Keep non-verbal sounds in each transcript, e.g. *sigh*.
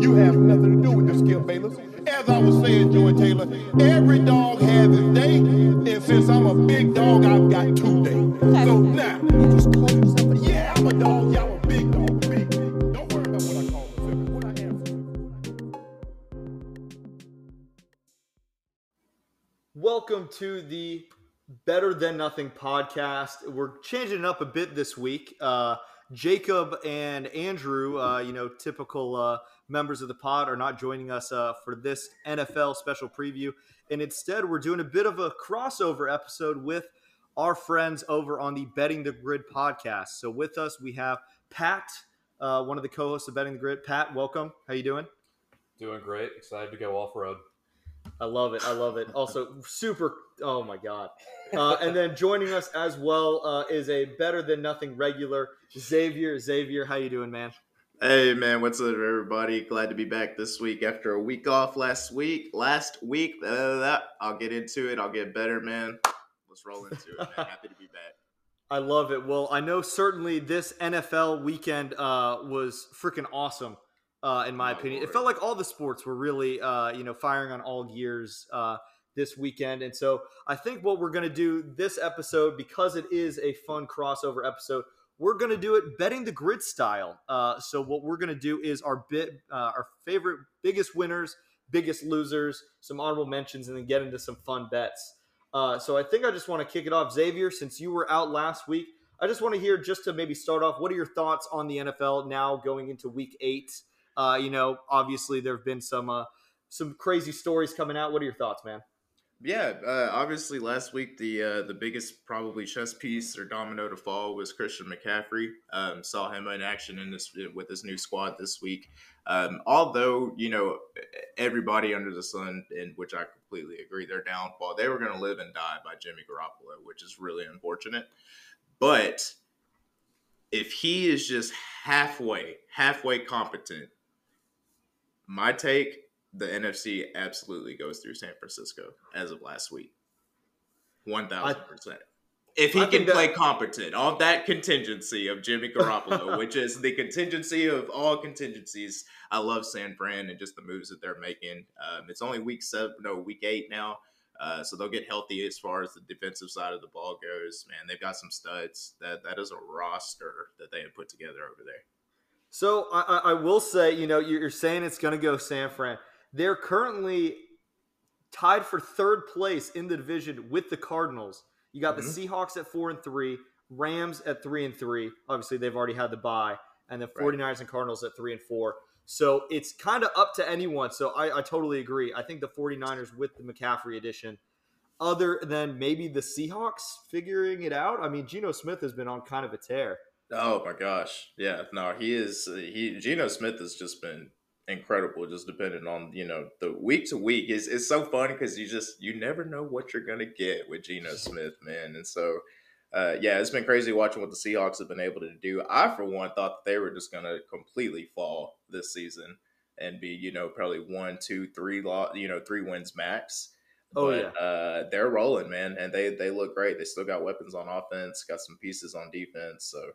You have nothing to do with this, Skip Bayless. As I was saying, Joy Taylor, every dog has his day, and since I'm a big dog, I've got two days. So now, you just call yourself yeah, I'm a dog, yeah, I'm a big dog. Welcome to the Bettor Than Nothing podcast. We're changing it up a bit this week. Uh, Jacob and Andrew, uh, you know, typical uh, members of the pod, are not joining us uh, for this NFL special preview. And instead, we're doing a bit of a crossover episode with our friends over on the Betting the Grid podcast. So with us, we have Pat, uh, one of the co-hosts of Betting the Grid. Pat, welcome. How you doing? Doing great. Excited to go off road. I love it. I love it. Also, super. Oh my god! Uh, and then joining us as well uh, is a better than nothing regular Xavier. Xavier, how you doing, man? Hey man, what's up, everybody? Glad to be back this week after a week off last week. Last week, uh, I'll get into it. I'll get better, man. Let's roll into it. Man. Happy to be back. *laughs* I love it. Well, I know certainly this NFL weekend uh, was freaking awesome. Uh, in my Oh, opinion, it felt like all the sports were really, uh, you know, firing on all gears uh, this weekend. And so I think what we're going to do this episode, because it is a fun crossover episode, we're going to do it betting the grid style. Uh, so what we're going to do is our bit, uh, our favorite, biggest winners, biggest losers, some honorable mentions, and then get into some fun bets. Uh, so I think I just want to kick it off, Xavier. Since you were out last week, I just want to hear just to maybe start off. What are your thoughts on the NFL now going into Week Eight? Uh, you know, obviously there have been some uh, some crazy stories coming out. What are your thoughts, man? Yeah, uh, obviously last week the uh, the biggest probably chess piece or domino to fall was Christian McCaffrey. Um, saw him in action in this with his new squad this week. Um, although you know everybody under the sun, in which I completely agree, their downfall they were going to live and die by Jimmy Garoppolo, which is really unfortunate. But if he is just halfway halfway competent, my take the NFC absolutely goes through San Francisco as of last week. One thousand percent. If he I can think that- play competent on that contingency of Jimmy Garoppolo, *laughs* which is the contingency of all contingencies, I love San Fran and just the moves that they're making. Um, it's only week seven, no, week eight now, uh, so they'll get healthy as far as the defensive side of the ball goes. Man, they've got some studs. That that is a roster that they have put together over there. So I, I I will say, you know, you're you're saying it's going to go San Fran. They're currently tied for third place in the division with the Cardinals. You got Mhm. the Seahawks at four and three, Rams at three and three. Obviously, they've already had the bye, and the Right. 49ers and Cardinals at three and four. So it's kind of up to anyone. So I, I totally agree. I think the 49ers with the McCaffrey addition, other than maybe the Seahawks figuring it out. I mean, Geno Smith has been on kind of a tear. Oh my gosh, yeah, no, he is. He Geno Smith has just been incredible, just depending on you know the week to week. is It's so fun because you just you never know what you're gonna get with Geno *laughs* Smith, man, and so. Uh, yeah, it's been crazy watching what the Seahawks have been able to do. I, for one, thought that they were just to completely fall this season and be, you know, probably one, two, three, lo- you know, three wins max. Oh, but, uh, they're rolling, man, and they they look great. They still got weapons on offense, got some pieces on defense. So,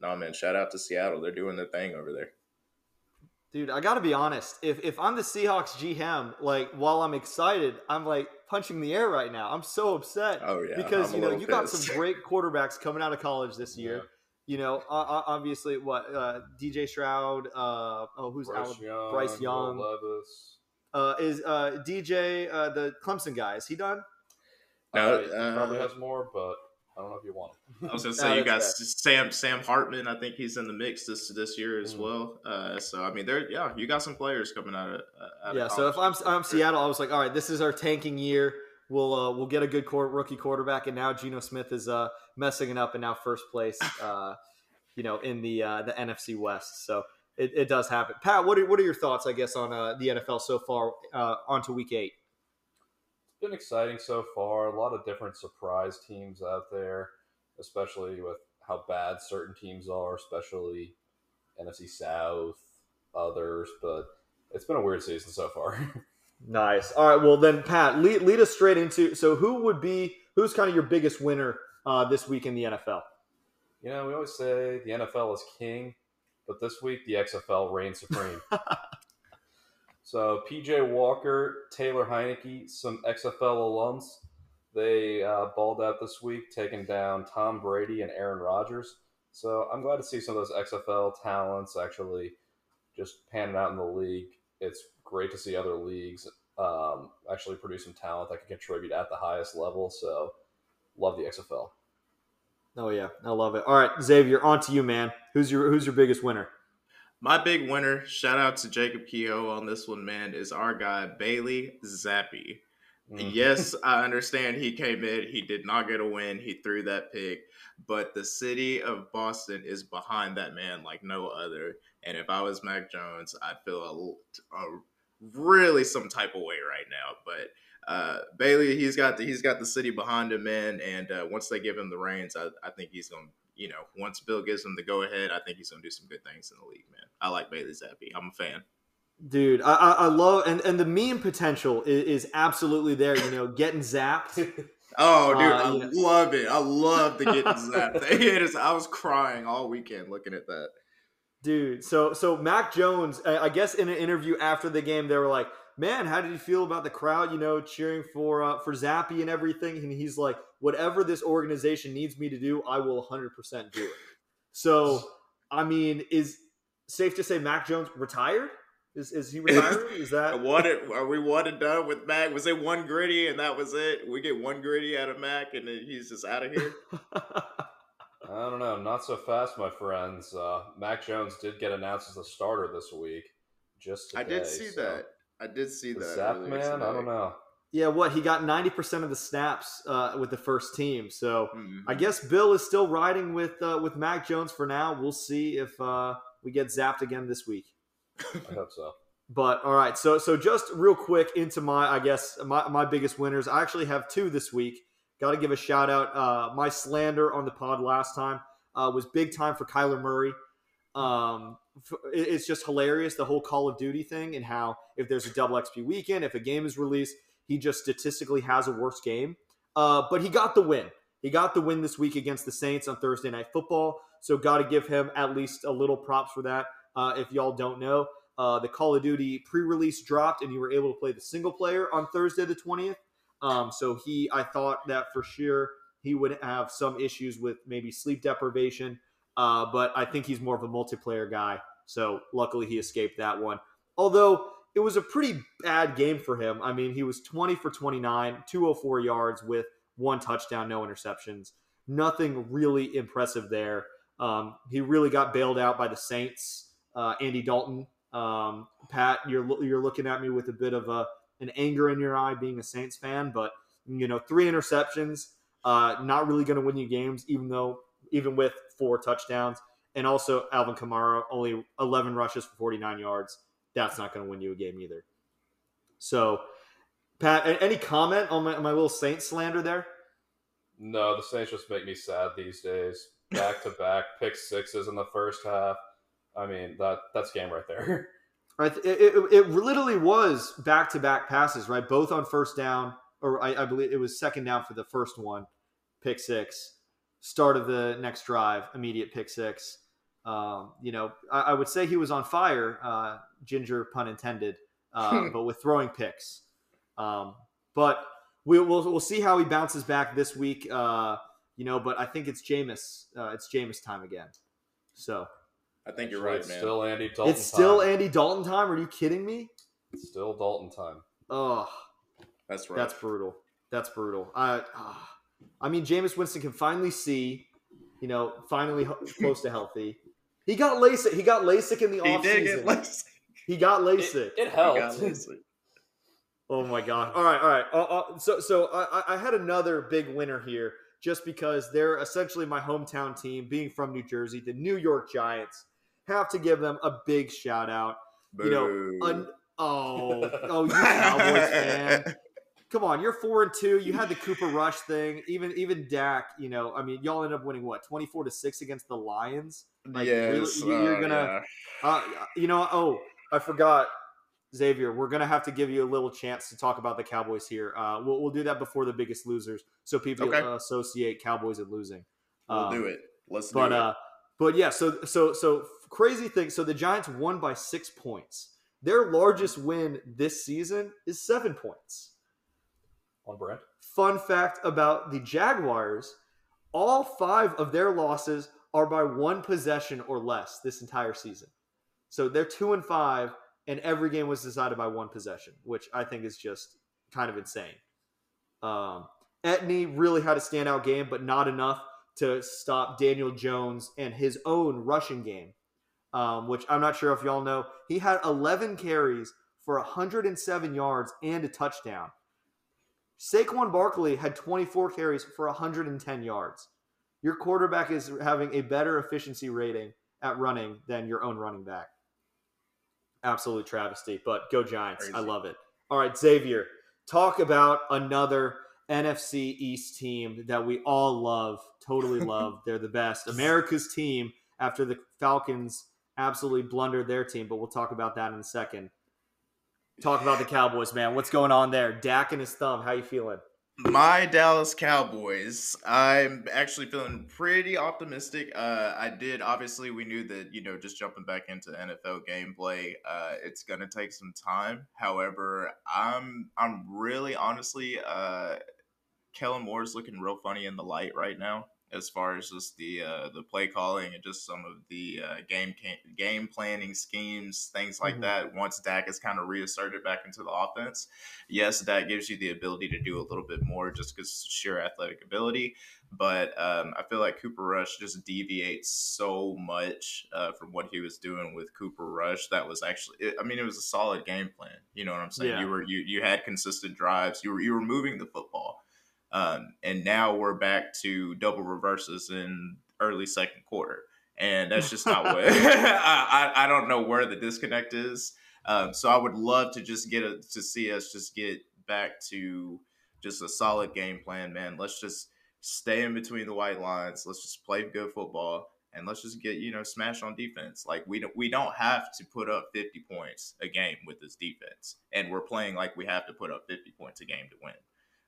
nah man, shout out to Seattle. They're doing their thing over there. Dude, I got to be honest. If if I'm the Seahawks GM, like while I'm excited, I'm like punching the air right now. I'm so upset Oh yeah, because I'm you know you got some *laughs* great quarterbacks coming out of college this year. Yeah. You know, uh, obviously, what uh, DJ Stroud? Uh, oh, who's Bryce out? Young, Bryce Young. Levis. Uh, is uh, DJ uh, the Clemson guy? Is he done? No, Uh, he uh, probably has more, but I don't know if you want him. I was gonna *laughs* No, say you got that's Sam Sam Hartman. I think he's in the mix this this year as Mhm. well. Uh, so I mean, there, yeah, you got some players coming out of. Uh, out yeah. of So if I'm. I'm Seattle, I was like, all right, this is our tanking year. We'll uh, we'll get a good court, rookie quarterback, and now Geno Smith is uh, messing it up and now first place. Uh, you know, in the uh, the NFC West. So it, it does happen. Pat, what are what are your thoughts? I guess on uh, the NFL so far uh, onto Week Eight. Been exciting so far. A lot of different surprise teams out there, especially with how bad certain teams are, especially NFC South, others. But it's been a weird season so far. *laughs* Nice. All right. Well, then, Pat, lead, lead us straight into. So, who would be who's kind of your biggest winner uh, this week in the NFL? you know, we always say the NFL is king, but this week the XFL reigns supreme. *laughs* So PJ Walker, Taylor Heinicke, some XFL alums, they uh, balled out this week, taking down Tom Brady and Aaron Rodgers. So I'm glad to see some of those XFL talents actually just panning out in the league. It's great to see other leagues um, actually produce some talent that can contribute at the highest level. So love the XFL. Oh yeah, I love it. All right, Xavier, on to you, man. Who's your Who's your biggest winner? My big winner, shout out to Jacob Kehoe on this one, man, is our guy Bailey Zappe. Mm-hmm. Yes, I understand he came in, he did not get a win, he threw that pick, but the city of Boston is behind that man like no other. And if I was Mac Jones, I'd feel a, a really some type of way right now. But uh, Bailey, he's got the, he's got the city behind him, man. And uh, once they give him the reins, I, I think he's going to you know, once Bill gives him the go ahead, I think he's going to do some good things in the league, man. I like Bailey Zappe. I'm a fan. Dude, I, I love and, and the meme potential is, is absolutely there. You know, getting zapped. *laughs* oh, dude, uh, I know. love it. I love the getting *laughs* zapped. it is. I was crying all weekend looking at that. Dude, so so Mac Jones, I guess in an interview after the game, they were like, "Man, how did you feel about the crowd? You know, cheering for uh, for Zappe and everything?" And he's like, "Whatever this organization needs me to do, I will 100 percent do it." So, I mean, is safe to say Mac Jones retired? Is, is he retired? Is that *laughs* what? It, are we one and done with Mac? Was it one gritty and that was it? We get one gritty out of Mac and then he's just out of here. *laughs* I don't know. Not so fast, my friends. Uh, Mac Jones did get announced as a starter this week. Just today, I did see so. that. I did see the that. Zap man, today. I don't know. Yeah, what he got ninety percent of the snaps uh, with the first team. So mm-hmm. I guess Bill is still riding with uh, with Mac Jones for now. We'll see if uh, we get zapped again this week. I hope so. But all right, so so just real quick into my I guess my, my biggest winners. I actually have two this week. Got to give a shout out. Uh, my slander on the pod last time uh, was big time for Kyler Murray. Um, it's just hilarious the whole Call of Duty thing and how if there's a double XP weekend, if a game is released, he just statistically has a worse game. Uh, but he got the win. He got the win this week against the Saints on Thursday Night Football. So got to give him at least a little props for that. Uh, if y'all don't know, uh, the Call of Duty pre-release dropped, and you were able to play the single player on Thursday the twentieth. Um, so he, I thought that for sure he would have some issues with maybe sleep deprivation, uh, but I think he's more of a multiplayer guy. So luckily he escaped that one. Although it was a pretty bad game for him. I mean, he was 20 for 29, 204 yards with one touchdown, no interceptions. Nothing really impressive there. Um, he really got bailed out by the Saints. Uh, Andy Dalton, um, Pat, you're you're looking at me with a bit of a an anger in your eye, being a Saints fan. But you know, three interceptions, uh, not really going to win you games, even though even with four touchdowns, and also Alvin Kamara only 11 rushes for 49 yards. That's not going to win you a game either. So, Pat, any comment on my, my little Saints slander there? No, the Saints just make me sad these days. Back to back *laughs* pick sixes in the first half. I mean that that's game right there. *laughs* Right, it, it, it literally was back to back passes, right? Both on first down, or I, I, believe it was second down for the first one, pick six. Start of the next drive, immediate pick six. Um, you know, I, I, would say he was on fire, uh, Ginger pun intended, uh, *laughs* but with throwing picks. Um, but we, will we'll see how he bounces back this week. Uh, you know, but I think it's Jameis. Uh, it's Jameis time again. So I think you're right, man. Still Andy Dalton. It's still Andy Dalton time. Are you kidding me? It's still Dalton time. Oh, that's right. That's brutal. That's brutal. I, uh, I mean, Jameis Winston can finally see. You know, finally close to healthy. He got LASIK. He got LASIK in the he offseason. Did get LASIK. He got LASIK. It, it helped. oh my god! All right, all right. Uh, uh, so, so I, I had another big winner here, just because they're essentially my hometown team, being from New Jersey, the New York Giants have to give them a big shout out. Boo. You know, un- oh, oh, you *laughs* Cowboys fan. Come on, you're four and two. You had the Cooper Rush thing. Even even Dak, you know, I mean, y'all end up winning what twenty four to six against the Lions. Like, yes, really, you're gonna, yeah. uh, you know. Oh, I forgot, Xavier. We're gonna have to give you a little chance to talk about the Cowboys here. Uh, we'll, we'll do that before the Biggest Losers, so people okay. uh, associate Cowboys and losing. We'll um, do it. Let's. But it. uh, but yeah. So so so crazy thing. So the Giants won by six points. Their largest win this season is seven points. On brand. Fun fact about the Jaguars all five of their losses are by one possession or less this entire season. So they're two and five, and every game was decided by one possession, which I think is just kind of insane. Um, Etienne really had a standout game, but not enough to stop Daniel Jones and his own rushing game, um, which I'm not sure if y'all know. He had 11 carries for 107 yards and a touchdown. Saquon Barkley had 24 carries for 110 yards. Your quarterback is having a better efficiency rating at running than your own running back. Absolute travesty, but go Giants. Crazy. I love it. All right, Xavier, talk about another NFC East team that we all love, totally *laughs* love. They're the best. America's team after the Falcons absolutely blundered their team, but we'll talk about that in a second. Talk about the Cowboys, man. What's going on there? Dak and his thumb. How you feeling? My Dallas Cowboys. I'm actually feeling pretty optimistic. Uh, I did obviously we knew that you know just jumping back into NFL gameplay, uh, it's gonna take some time. However, I'm I'm really honestly, uh, Kellen Moore's looking real funny in the light right now as far as just the uh, the play calling and just some of the uh, game game planning schemes, things like mm-hmm. that. Once Dak is kind of reasserted back into the offense, yes, that gives you the ability to do a little bit more just because sheer athletic ability. But um, I feel like Cooper Rush just deviates so much uh, from what he was doing with Cooper Rush. That was actually, I mean, it was a solid game plan. You know what I'm saying? Yeah. You were you you had consistent drives. You were you were moving the football. Um, and now we're back to double reverses in early second quarter. And that's just not what *laughs* I, I, don't know where the disconnect is. Um, so I would love to just get a, to see us just get back to just a solid game plan, man. Let's just stay in between the white lines. Let's just play good football and let's just get you know smash on defense. Like we don't we don't have to put up 50 points a game with this defense, and we're playing like we have to put up 50 points a game to win.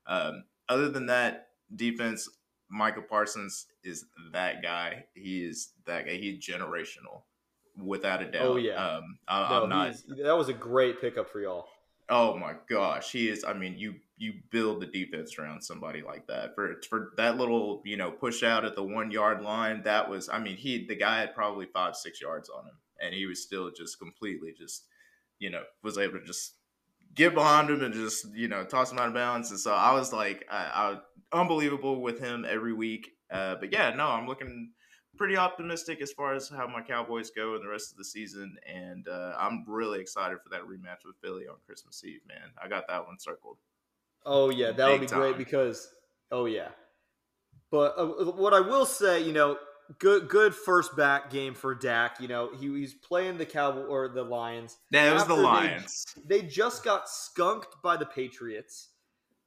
Um, other than that, defense, Micah Parsons is that guy. He is that guy. He's generational, without a doubt. Oh yeah. Um, I, no, not. That was a great pickup for y'all. Oh my gosh, he is. I mean, you you build the defense around somebody like that for for that little you know push out at the one yard line. That was. I mean, he the guy had probably five six yards on him, and he was still just completely just you know was able to just get behind him and just you know toss him out of bounds. And so I was like, I, I unbelievable with him every week. Uh, but yeah, no, I'm looking pretty optimistic as far as how my Cowboys go in the rest of the season, and uh, I'm really excited for that rematch with Philly on Christmas Eve. Man, I got that one circled. Oh yeah, that would be time. great because oh yeah. But uh, what I will say, you know, good good first back game for Dak. You know, he, he's playing the Cow or the Lions. That was the Lions. They, they, just got skunked by the Patriots.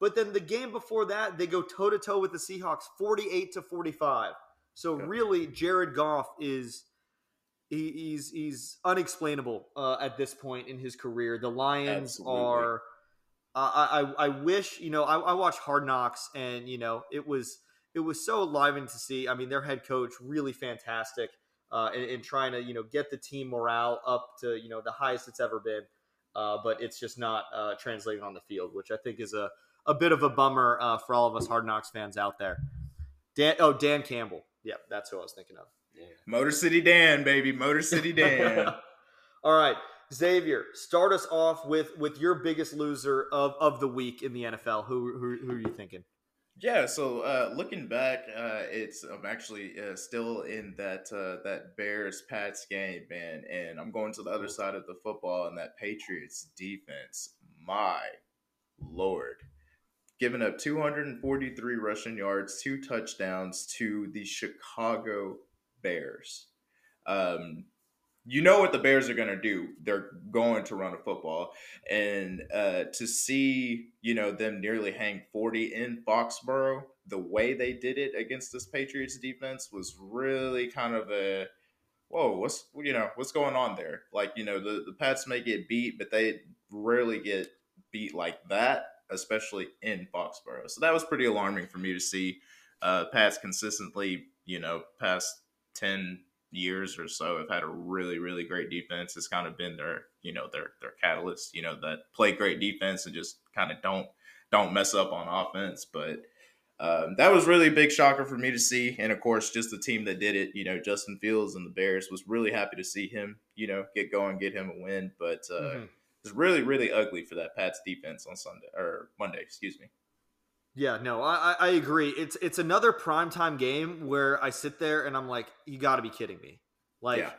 But then the game before that, they go toe to toe with the Seahawks, forty-eight to forty-five. So okay. really, Jared Goff is he, he's he's unexplainable uh, at this point in his career. The Lions Absolutely. are. Uh, I, I wish you know I, I watched Hard Knocks and you know it was it was so enlivening to see. I mean, their head coach really fantastic uh, in, in, trying to you know get the team morale up to you know the highest it's ever been. Uh, but it's just not uh, translating on the field, which I think is a, a bit of a bummer uh, for all of us Hard Knocks fans out there. Dan, oh Dan Campbell, yeah, that's who I was thinking of. Yeah. Motor City Dan, baby, Motor City Dan. *laughs* all right, Xavier, start us off with with your biggest loser of, of the week in the NFL. Who who, who are you thinking? Yeah, so uh, looking back, uh, it's I'm actually uh, still in that uh, that Bears Pats game, man, and I'm going to the other side of the football and that Patriots defense. My lord, giving up 243 rushing yards, two touchdowns to the Chicago Bears. Um, you know what the Bears are going to do. They're going to run a football. And uh, to see, you know, them nearly hang 40 in Foxborough, the way they did it against this Patriots defense was really kind of a whoa, what's you know, what's going on there? Like, you know, the, the Pats may get beat, but they rarely get beat like that, especially in Foxborough. So that was pretty alarming for me to see uh Pats consistently, you know, past 10 years or so have had a really really great defense. It's kind of been their you know their their catalyst. You know that play great defense and just kind of don't don't mess up on offense. But um, that was really a big shocker for me to see. And of course, just the team that did it, you know, Justin Fields and the Bears was really happy to see him, you know, get going, get him a win. But uh, mm-hmm. it's really really ugly for that Pats defense on Sunday or Monday, excuse me. Yeah, no, I, I agree. It's it's another primetime game where I sit there and I'm like, you got to be kidding me. Like, yeah.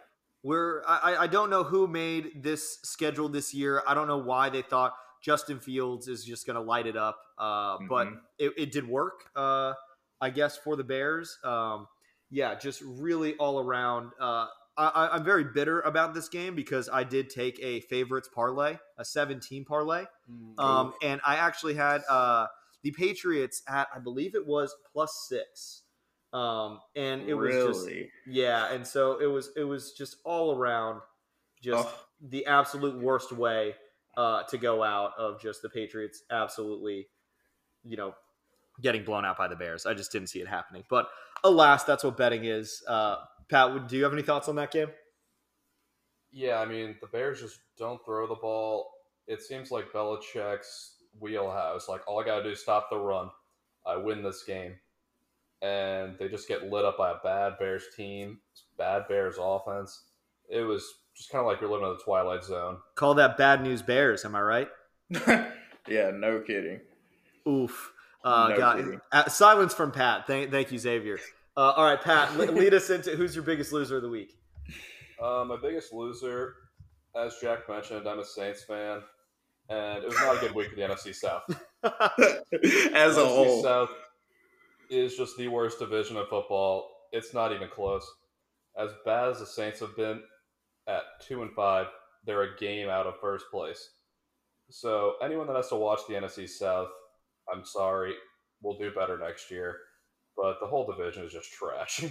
we're I, I don't know who made this schedule this year. I don't know why they thought Justin Fields is just going to light it up, uh, mm-hmm. but it, it, did work. Uh, I guess for the Bears. Um, yeah, just really all around. Uh, I, am very bitter about this game because I did take a favorites parlay, a 17 parlay, mm-hmm. um, and I actually had uh, the Patriots at I believe it was plus six. Um, and it really? was just yeah, and so it was it was just all around just oh. the absolute worst way uh, to go out of just the Patriots absolutely, you know, getting blown out by the Bears. I just didn't see it happening. But alas, that's what betting is. Uh, Pat, do you have any thoughts on that game? Yeah, I mean, the Bears just don't throw the ball. It seems like Belichick's wheelhouse. Like all I gotta do is stop the run. I win this game. And they just get lit up by a bad Bears team, bad Bears offense. It was just kind of like you're living in the twilight zone. Call that bad news Bears. Am I right? *laughs* yeah, no kidding. Oof. Uh, no got kidding. Uh, silence from Pat. Thank, thank you, Xavier. Uh, all right, Pat, lead us into who's your biggest loser of the week. Uh, my biggest loser, as Jack mentioned, I'm a Saints fan and it was not a good week for the NFC South. *laughs* As a NFC whole, South is just the worst division of football. It's not even close. As bad as the Saints have been at two and five, they're a game out of first place. So anyone that has to watch the NFC South, I'm sorry, we'll do better next year. But the whole division is just trash.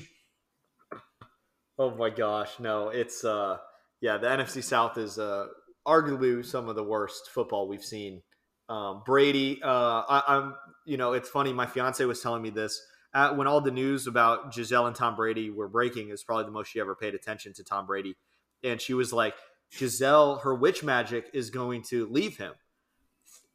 *laughs* oh my gosh, no, it's uh yeah, the NFC South is uh arguably some of the worst football we've seen. Um, Brady, uh, I, am you know, it's funny. My fiance was telling me this At, when all the news about Gisele and Tom Brady were breaking. Is probably the most she ever paid attention to Tom Brady, and she was like, Gisele, her witch magic is going to leave him,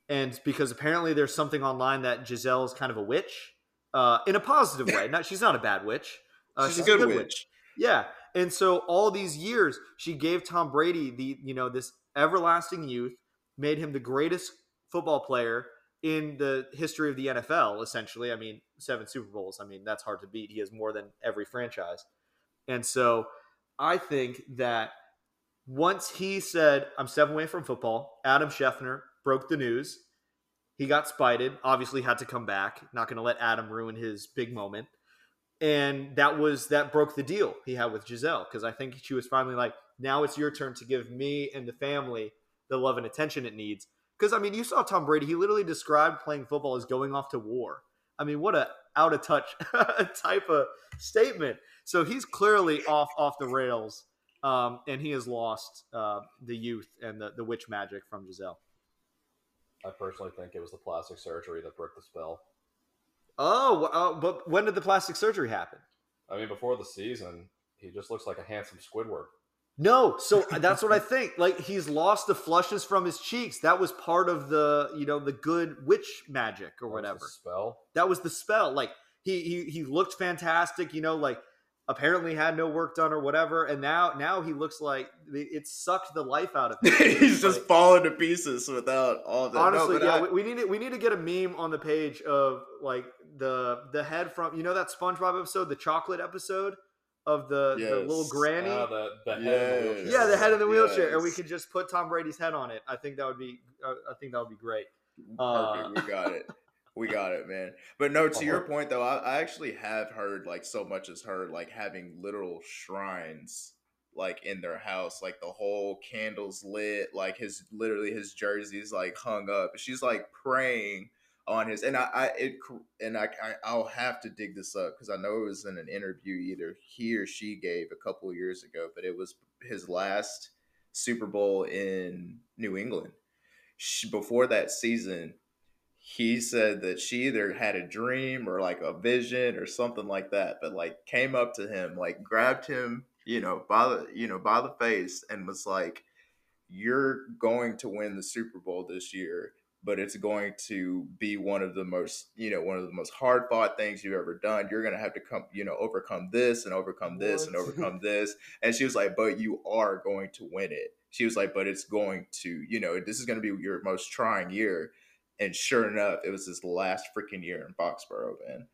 and because apparently there's something online that Gisele is kind of a witch, uh, in a positive way. Not she's not a bad witch. Uh, she's, she's, a good, good witch. witch. Yeah, and so all these years she gave Tom Brady the you know this everlasting youth, made him the greatest football player in the history of the NFL, essentially. I mean, seven Super Bowls. I mean, that's hard to beat. He has more than every franchise. And so I think that once he said, I'm stepping away from football, Adam Schefter broke the news. He got spited, obviously had to come back. Not going to let Adam ruin his big moment. And that was that broke the deal he had with Gisele because I think she was finally like, now it's your turn to give me and the family the love and attention it needs. Because I mean, you saw Tom Brady. He literally described playing football as going off to war. I mean, what a out of touch *laughs* type of statement. So he's clearly off off the rails, um, and he has lost uh, the youth and the, the witch magic from Gisele. I personally think it was the plastic surgery that broke the spell. Oh, uh, but when did the plastic surgery happen? I mean, before the season, he just looks like a handsome Squidward. No, so *laughs* that's what I think. Like he's lost the flushes from his cheeks. That was part of the, you know, the good witch magic or whatever. spell. That was the spell. Like he he he looked fantastic, you know, like apparently had no work done or whatever and now now he looks like it sucked the life out of *laughs* him he's just falling to pieces without all that honestly no, yeah I, we, we need to, we need to get a meme on the page of like the the head from you know that spongebob episode the chocolate episode of the, yes. the little granny. Uh, the, the head yes. Yeah, the head of the wheelchair, yes. and we could just put Tom Brady's head on it. I think that would be. Uh, I think that would be great. Perfect. Uh, we got it. *laughs* We got it, man. But no, to your uh-huh. point though, I, I actually have heard like so much as heard like having literal shrines like in their house, like the whole candles lit, like his literally his jerseys like hung up. She's like praying on his and I, I it and I, I will have to dig this up because I know it was in an interview either he or she gave a couple years ago, but it was his last Super Bowl in New England. She, before that season, he said that she either had a dream or like a vision or something like that, but like came up to him, like grabbed him you know, by the you know by the face, and was like, "You're going to win the Super Bowl this year." But it's going to be one of the most, you know, one of the most hard fought things you've ever done. You're gonna have to come, you know, overcome this and overcome this and overcome this. And she was like, "But you are going to win it." She was like, "But it's going to, you know, this is going to be your most trying year." And sure enough, it was his last freaking year in Foxborough, man.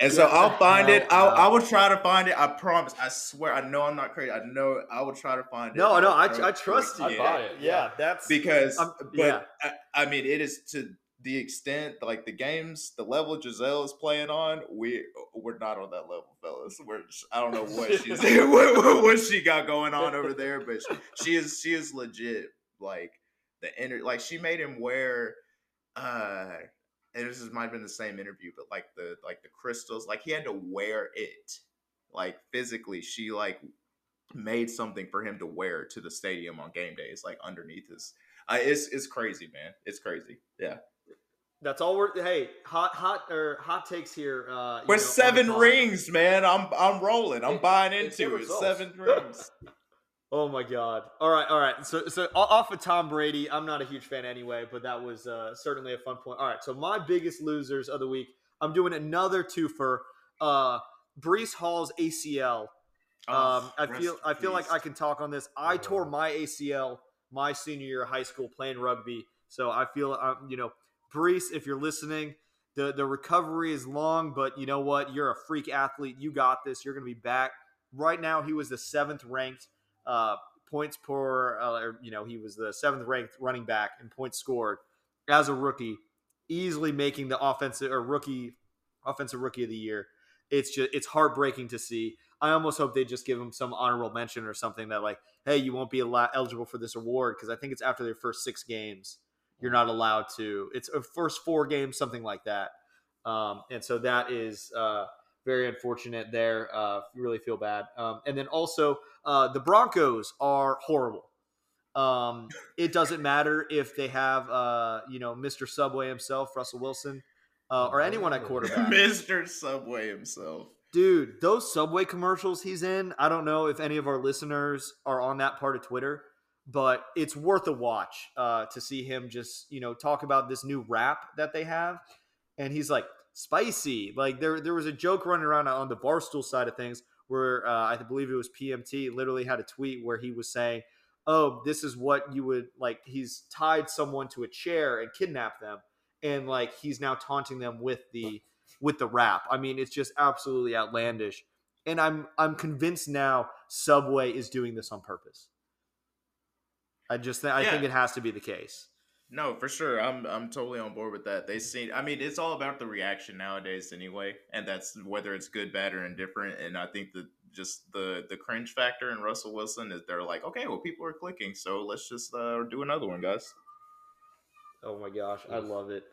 And so Get I'll find it. I'll, I will try to find it. I promise. I swear. I know I'm not crazy. I know I will try to find it. No, no, I, I trust you. I'd buy it, Yeah, yeah. that's because, Um, but yeah. I, I mean, it is to the extent like the games, the level Gisele is playing on. We we're not on that level, fellas. We're I don't know what she's *laughs* *laughs* what, what, what she got going on over there, but she, she is she is legit. Like the inner, like she made him wear. Uh and this is, might have been the same interview, but like the like the crystals, like he had to wear it, like physically. She like made something for him to wear to the stadium on game days, like underneath his. Uh, it's it's crazy, man. It's crazy. Yeah, that's all we're. Hey, hot hot or hot takes here. Uh, we're know, seven rings, man. I'm I'm rolling. I'm It- buying into it. Seven *laughs* rings. Oh my god! All right, all right. So, so off of Tom Brady, I'm not a huge fan anyway, but that was uh, certainly a fun point. All right, so my biggest losers of the week. I'm doing another twofer. Uh, Breece Hall's ACL. Um, Oh, I feel I feel like. I can talk on this. I Oh. tore my ACL my senior year of high school playing rugby, so I feel um, you know, Breece, if you're listening, the the recovery is long, but you know what? You're a freak athlete. You got this. You're going to be back. Right now, he was the seventh ranked uh, points per, uh, you know, he was the seventh ranked running back in points scored as a rookie, easily making the offensive or rookie offensive rookie of the year. It's just it's heartbreaking to see. I almost hope they just give him some honorable mention or something that like, hey, you won't be eligible for this award because I think it's after their first six games you're not allowed to. It's a first four games, something like that. Um, and so that is uh, very unfortunate there. Uh, really feel bad. Um, and then also, uh, the Broncos are horrible. Um, it doesn't matter if they have, uh, you know, Mr. Subway himself, Russell Wilson, uh, or anyone at quarterback. *laughs* Mr. Subway himself. Dude, those Subway commercials he's in, I don't know if any of our listeners are on that part of Twitter, but it's worth a watch uh, to see him just, you know, talk about this new rap that they have. And he's like, spicy. Like there, there was a joke running around on the Barstool side of things where uh, I believe it was PMT literally had a tweet where he was saying, oh, this is what you would like. He's tied someone to a chair and kidnapped them. And like he's now taunting them with the with the rap. I mean, it's just absolutely outlandish. And I'm I'm convinced now Subway is doing this on purpose. I just th- I think it has to be the case. No, for sure. I'm I'm totally on board with that. They see I mean, it's all about the reaction nowadays anyway, and that's whether it's good, bad, or indifferent. And I think that just the the cringe factor in Russell Wilson is they're like, okay, well, people are clicking, so let's just uh, do another one, guys. Oh my gosh, I love it.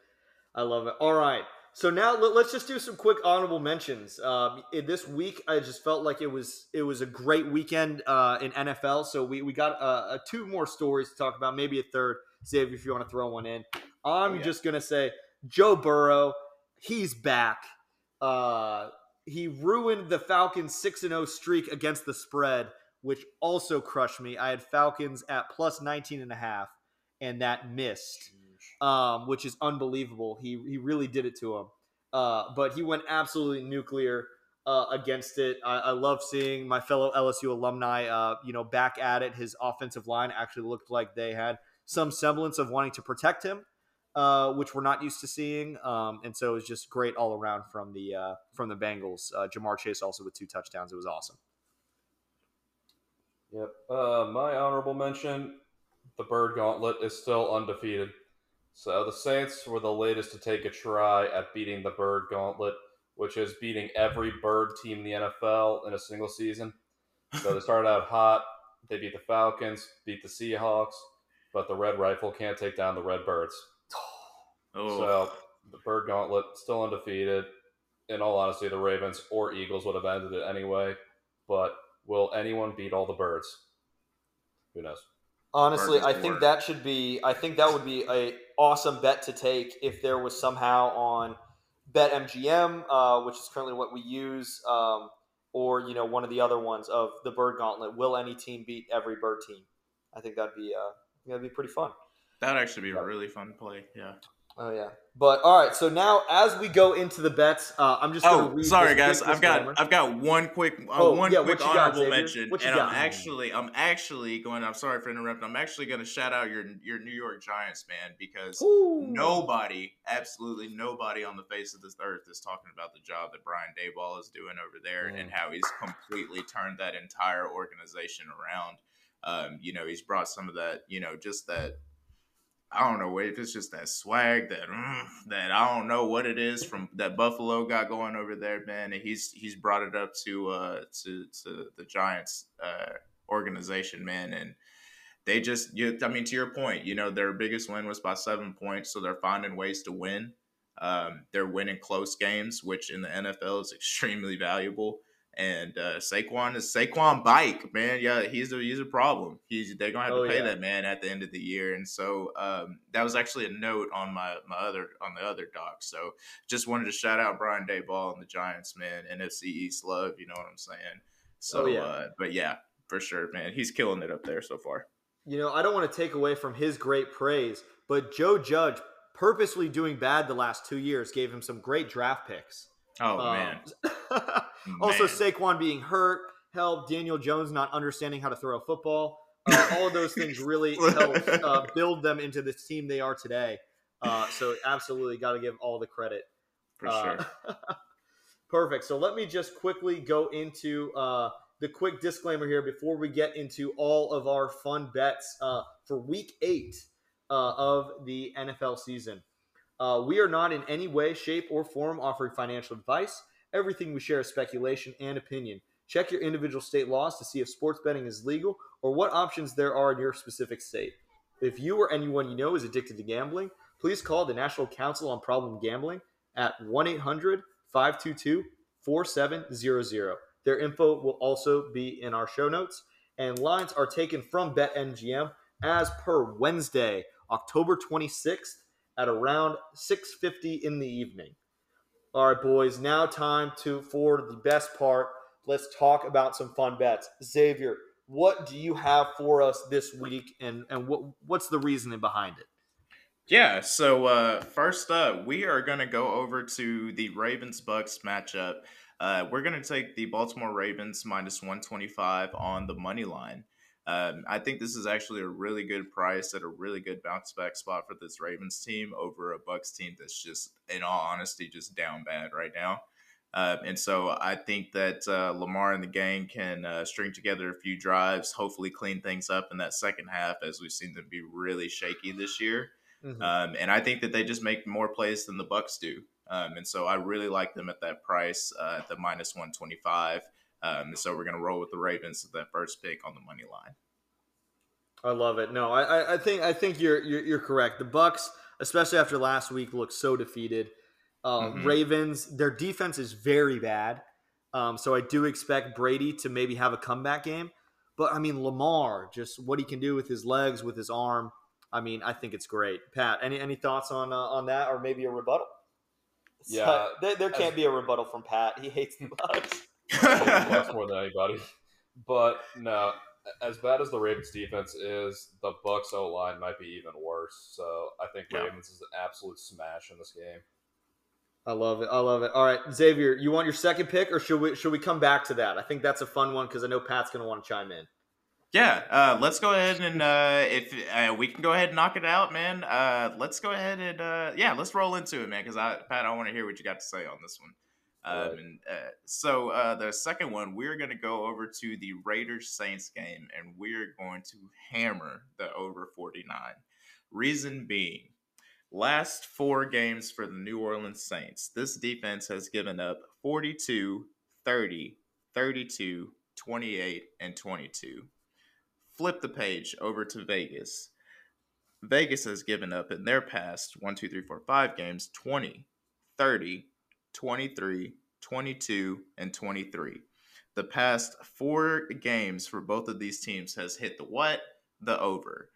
I love it. All right. So now let, us just do some quick honorable mentions. Um, this week, I just felt like it was it was a great weekend uh, in NFL. So we, we got uh, uh, two more stories to talk about, maybe a third. Save if you want to throw one in. I'm Oh, yeah. just gonna say Joe Burrow, he's back. Uh, he ruined the Falcons' six and zero streak against the spread, which also crushed me. I had Falcons at plus 19 and a half, and that missed um, which is unbelievable. He he really did it to him. Uh, but he went absolutely nuclear uh, against it. I, I love seeing my fellow LSU alumni, uh, you know, back at it. His offensive line actually looked like they had some semblance of wanting to protect him, uh, which we're not used to seeing. Um, and so it was just great all around from the uh, from the Bengals. Uh, Ja'Marr Chase also with two touchdowns. It was awesome. Yep. Uh, my honorable mention: the Bird Gauntlet is still undefeated. So the Saints were the latest to take a try at beating the Bird Gauntlet, which is beating every Bird team in the NFL in a single season. So they started out hot. They beat the Falcons, beat the Seahawks, but the Red Rifle can't take down the Red Birds. *sighs* Oh, So the Bird Gauntlet still undefeated. In all honesty, the Ravens or Eagles would have ended it anyway. But will anyone beat all the birds? Who knows? Honestly, I think were. that should be. I think that would be a awesome bet to take if there was somehow on BetMGM, uh, which is currently what we use, um, or you know one of the other ones of the Bird Gauntlet. Will any team beat every Bird team? I think that'd be uh, that'd be pretty fun. That'd actually be a really fun play. Yeah. Oh yeah, but all right. So now, as we go into the bets, uh, I'm just. Oh, sorry guys. I've got I've got one quick uh, oh, one yeah, quick honorable got, mention, and got? I'm actually I'm actually going. I'm sorry for interrupting. I'm actually going to shout out your your New York Giants man because Ooh. nobody, absolutely nobody on the face of this earth is talking about the job that Brian Daboll is doing over there mm. and how he's completely turned that entire organization around. Um, you know, he's brought some of that, you know, just that I don't know if it's just that swag that mm, that I don't know what it is from that Buffalo got going over there, man. And he's he's brought it up to uh to to the Giants uh organization, man, and they just you I mean to your point, you know, their biggest win was by seven points, so they're finding ways to win. Um, they're winning close games, which in the NFL is *laughs* extremely valuable. And uh, Saquon is Saquon bike, man. Yeah, he's a he's a problem. He's they're gonna have oh, to pay yeah. that man at the end of the year. And so um, that was actually a note on my my other on the other doc. So just wanted to shout out Brian Daboll and the Giants, man. NFC East love, you know what I'm saying. So, oh, yeah. Uh, but yeah, for sure, man. He's killing it up there so far. You know, I don't want to take away from his great praise, but Joe Judge purposely doing bad the last two years gave him some great draft picks. Oh um, man. *laughs* *laughs* also. Saquon being hurt helped. Daniel Jones not understanding how to throw a football. Uh, all of those things really *laughs* helped uh, build them into the team they are today. Uh, so, absolutely got to give all the credit. For uh, sure. *laughs* perfect. So, let me just quickly go into uh, the quick disclaimer here before we get into all of our fun bets uh, for week eight of the NFL season. Uh, we are not in any way, shape, or form offering financial advice. Everything we share is speculation and opinion. Check your individual state laws to see if sports betting is legal or what options there are in your specific state. If you or anyone you know is addicted to gambling, please call the National Council on Problem Gambling at 1 800 522 4700. Their info will also be in our show notes. And lines are taken from BetMGM as per Wednesday, October 26th at around 6:50 in the evening. All right, boys, now time to for the best part. Let's talk about some fun bets. Xavier, what do you have for us this week and and what what's the reasoning behind it? Yeah, so uh, first up, we are going to go over to the Ravens Bucks matchup. Uh, we're going to take the Baltimore Ravens minus 125 on the money line. Um, I think this is actually a really good price at a really good bounce back spot for this Ravens team over a Bucks team that's just, in all honesty, just down bad right now. Uh, and so I think that uh, Lamar and the gang can uh, string together a few drives, hopefully clean things up in that second half, as we've seen them be really shaky this year. Mm-hmm. Um, and I think that they just make more plays than the Bucks do. Um, and so I really like them at that price, uh, at the minus 125. Um, so we're going to roll with the Ravens at that first pick on the money line. I love it. No, I, I think I think you're, you're, you're correct. The Bucks, especially after last week, look so defeated. Um, mm-hmm. Ravens, their defense is very bad. Um, so I do expect Brady to maybe have a comeback game. But I mean, Lamar, just what he can do with his legs, with his arm. I mean, I think it's great. Pat, any any thoughts on uh, on that, or maybe a rebuttal? Yeah, so, *laughs* there, there can't be a rebuttal from Pat. He hates the Bucks. Much more than anybody. But no, as bad as the Ravens defense is, the Bucks O line might be even worse. So I think yeah. Ravens is an absolute smash in this game. I love it. I love it. All right, Xavier, you want your second pick, or should we should we come back to that? I think that's a fun one because I know Pat's going to want to chime in. Yeah, uh, let's go ahead and uh, if uh, we can go ahead and knock it out, man. Uh, let's go ahead and uh, yeah, let's roll into it, man. Because I, Pat, I want to hear what you got to say on this one. Um, and, uh, so uh, the second one, we're going to go over to the Raiders Saints game, and we're going to hammer the over 49. Reason being, last four games for the New Orleans Saints, this defense has given up 42, 30, 32, 28, and 22. Flip the page over to Vegas. Vegas has given up in their past one, two, three, four, five games 20, 30, 23, 22, and 23. The past four games for both of these teams has hit the what? The over.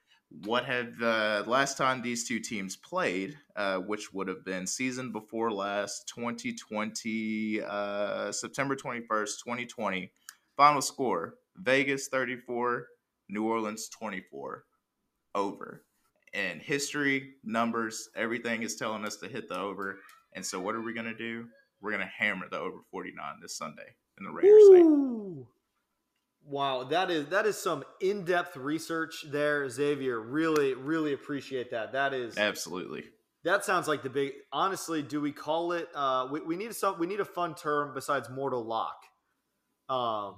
what have uh, last time these two teams played, uh, which would have been season before last, 2020, uh, September 21st, 2020. Final score Vegas 34, New Orleans 24. Over. And history, numbers, everything is telling us to hit the over. And so, what are we going to do? We're going to hammer the over 49 this Sunday in the Raiders. Ooh. Wow, that is that is some in-depth research there, Xavier. Really, really appreciate that. That is absolutely. That sounds like the big. Honestly, do we call it? Uh, we, we need some. We need a fun term besides mortal lock. Um,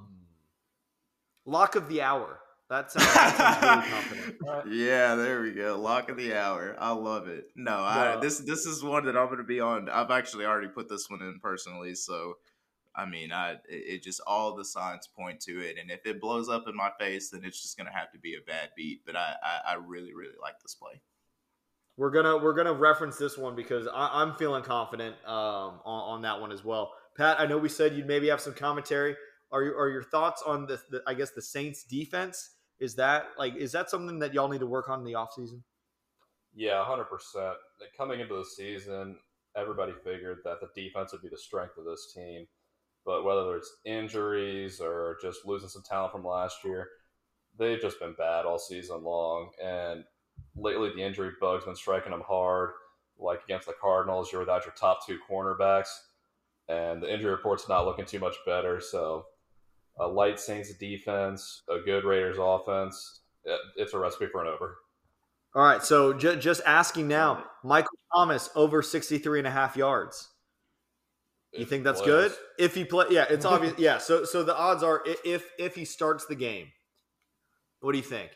lock of the hour. That sounds, that sounds really confident. Yeah, there we go. Lock of the hour. I love it. No, I, this this is one that I'm going to be on. I've actually already put this one in personally, so I mean, I it, just all the signs point to it, and if it blows up in my face, then it's just gonna have to be a bad beat. But I I, I really really like this play. We're gonna we're gonna reference this one because I, am feeling confident um, on, on that one as well. Pat, I know we said you'd maybe have some commentary. Are you, are your thoughts on the, the I guess the Saints defense? Is that like is that something that y'all need to work on in the offseason? Yeah, hundred percent. Coming into the season, everybody figured that the defense would be the strength of this team but whether it's injuries or just losing some talent from last year, they've just been bad all season long. And lately, the injury bug's been striking them hard. Like against the Cardinals, you're without your top two cornerbacks, and the injury report's not looking too much better. So, a light Saints defense, a good Raiders offense, it's a recipe for an over. All right, so j- just asking now, Michael Thomas over 63 and a half yards. You think that's good? If he play, yeah, it's obvious. *laughs* Yeah, so so the odds are if if he starts the game, what do you think?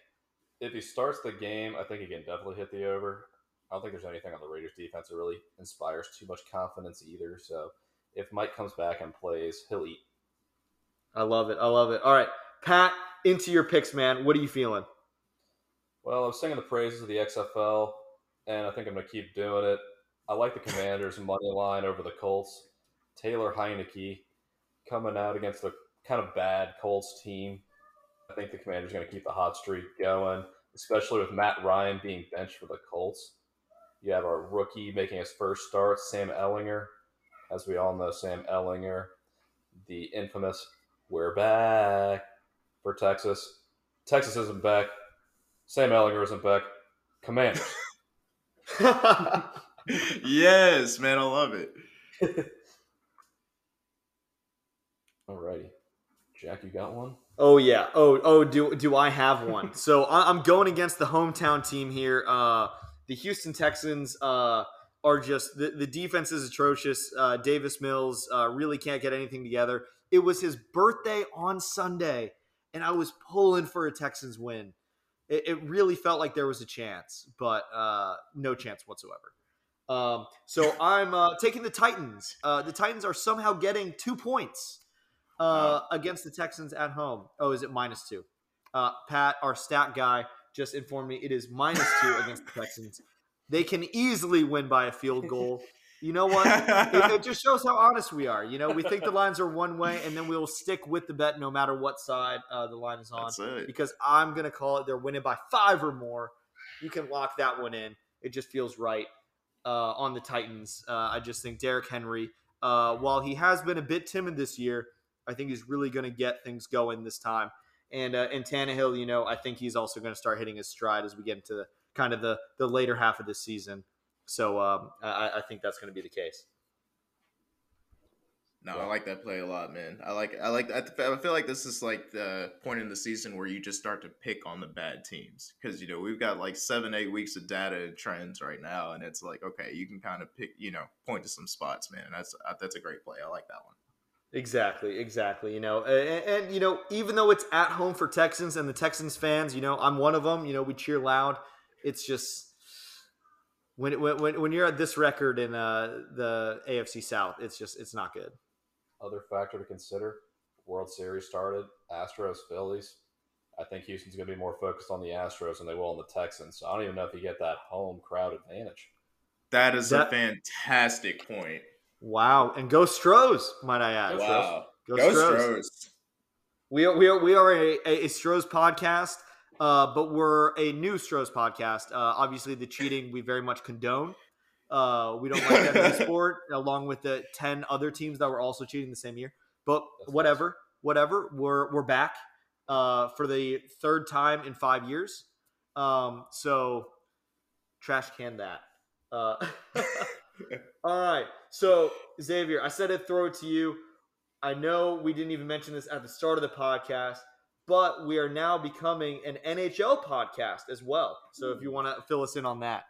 If he starts the game, I think he can definitely hit the over. I don't think there's anything on the Raiders defense that really inspires too much confidence either. So if Mike comes back and plays, he'll eat. I love it. I love it. All right, Pat, into your picks, man. What are you feeling? Well, I'm singing the praises of the XFL, and I think I'm going to keep doing it. I like the Commanders' *laughs* money line over the Colts. Taylor Heinicke coming out against a kind of bad Colts team. I think the Commanders going to keep the hot streak going, especially with Matt Ryan being benched for the Colts. You have our rookie making his first start, Sam Ehlinger. As we all know, Sam Ehlinger, the infamous "We're back" for Texas. Texas isn't back. Sam Ehlinger isn't back. Commanders. *laughs* yes, man, I love it. *laughs* Alrighty. Jack, you got one? Oh yeah. Oh oh. Do do I have one? so I'm going against the hometown team here. Uh, the Houston Texans uh, are just the, the defense is atrocious. Uh, Davis Mills uh, really can't get anything together. It was his birthday on Sunday, and I was pulling for a Texans win. It, it really felt like there was a chance, but uh, no chance whatsoever. Um, so *laughs* I'm uh, taking the Titans. Uh, the Titans are somehow getting two points uh, against the Texans at home. Oh, is it minus two? Uh, Pat, our stat guy, just informed me it is minus two against the Texans. They can easily win by a field *laughs* goal. You know what? it, it, *laughs* just shows how honest we are. You know, we think the lines are one way, and then we'll stick with the bet no matter what side uh, the line is on. Because I'm going to call it they're winning by five or more. You can lock that one in. It just feels right uh, on the Titans. Uh, I just think Derrick Henry, uh, while he has been a bit timid this year, I think he's really going to get things going this time. And uh, and Tannehill, you know, I think he's also going to start hitting his stride as we get into the kind of the the later half of the season. So um, I, I think that's going to be the case. No, I like that play a lot, man. I like I like I feel like this is like the point in the season where you just start to pick on the bad teams because you know we've got like seven eight weeks of data and trends right now, and it's like okay, you can kind of pick you know point to some spots, man. That's that's a great play. I like that one. Exactly, exactly. You know, and, and, you know, even though it's at home for Texans and the Texans fans, you know, I'm one of them. You know, we cheer loud. It's just when when when you're at this record in uh, the AFC South, it's just it's not good. Other factor to consider: World Series started. Astros, Phillies. I think Houston's going to be more focused on the Astros than they will on the Texans. So I don't even know if you get that home crowd advantage. That is that, a fantastic point. Wow, and go Stros, might I add? Wow, go, go Stros. Stros. We are, we are we are a, a Stros podcast. Uh, but we're a new Stros podcast. Uh, obviously, the cheating we very much condone. Uh, we don't like that in the *laughs* sport, along with the ten other teams that were also cheating the same year. But That's whatever, whatever. We're we're back uh, for the third time in five years. Um, so trash can that. Uh, *laughs* all right. So Xavier, I said I'd throw it to you. I know we didn't even mention this at the start of the podcast, but we are now becoming an NHL podcast as well. So if you want to fill us in on that.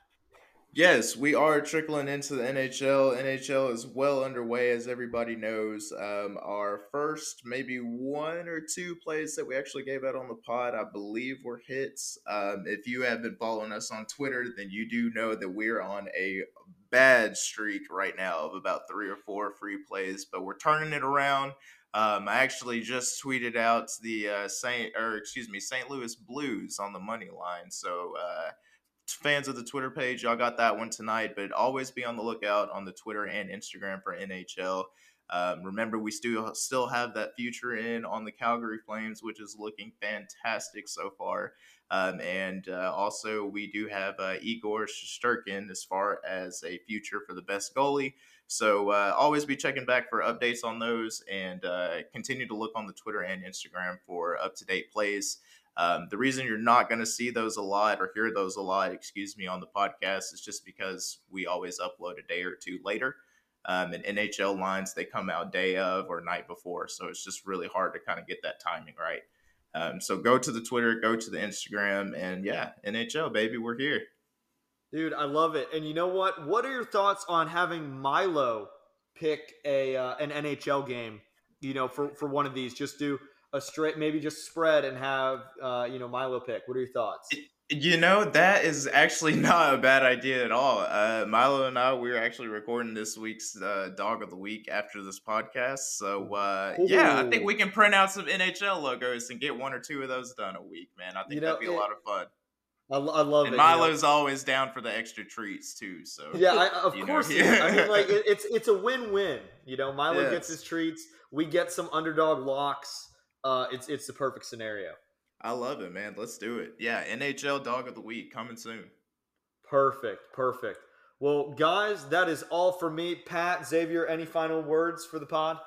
Yes, we are trickling into the NHL. NHL is well underway, as everybody knows. Um, our first, maybe one or two plays that we actually gave out on the pod, I believe, were hits. Um, if you have been following us on Twitter, then you do know that we're on a bad streak right now of about three or four free plays, but we're turning it around. Um, I actually just tweeted out the uh, Saint, or excuse me, St. Louis Blues on the money line. So. Uh, fans of the Twitter page, y'all got that one tonight. But always be on the lookout on the Twitter and Instagram for NHL. Um, remember, we still still have that future in on the Calgary Flames, which is looking fantastic so far. Um, and uh, also, we do have uh, Igor Shesterkin as far as a future for the best goalie. So uh, always be checking back for updates on those, and uh, continue to look on the Twitter and Instagram for up to date plays. Um, the reason you're not going to see those a lot or hear those a lot, excuse me, on the podcast is just because we always upload a day or two later. Um, and NHL lines, they come out day of or night before. So it's just really hard to kind of get that timing right. Um, so go to the Twitter, go to the Instagram, and yeah, NHL, baby, we're here. Dude, I love it. And you know what? What are your thoughts on having Milo pick a uh, an NHL game? You know, for for one of these, just do a straight, maybe just spread and have uh, you know Milo pick. What are your thoughts? You know, that is actually *laughs* not a bad idea at all. Uh, Milo and I, we're actually recording this week's uh, Dog of the Week after this podcast. So, uh, yeah, I think we can print out some NHL logos and get one or two of those done a week, man. I think You know, that'd be a lot of fun. I, I love And it. you know? Milo's always down for the extra treats, too. So, Yeah, I, of course. yeah. I mean, like it, *laughs* it's it's a win-win. You know, Milo gets his treats. We get some underdog locks. Uh, it's it's the perfect scenario. I love it, man. Let's do it. Yeah, NHL Dog of the Week coming soon. Perfect, perfect. Well, guys, that is all for me. Pat, Xavier, any final words for the pod?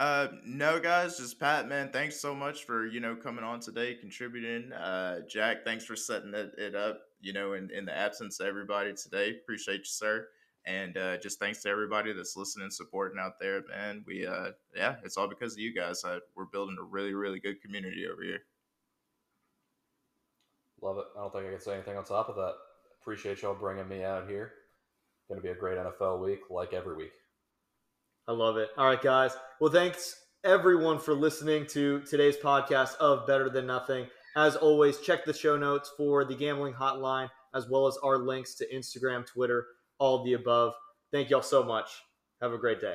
Uh, no, guys, just Pat, man. Thanks so much for you know coming on today, contributing. Uh, Jack, thanks for setting it, it up. You know, in, in the absence of everybody today, appreciate you, sir. And uh, just thanks to everybody that's listening, supporting out there, man. We, uh, yeah, it's all because of you guys. Uh, we're building a really, really good community over here. Love it. I don't think I can say anything on top of that. Appreciate y'all bringing me out here. Going to be a great NFL week, like every week. I love it. All right, guys. Well, thanks everyone for listening to today's podcast of Bettor Than Nothing. As always, check the show notes for the gambling hotline as well as our links to Instagram, Twitter, all the above. Thank y'all so much. Have a great day.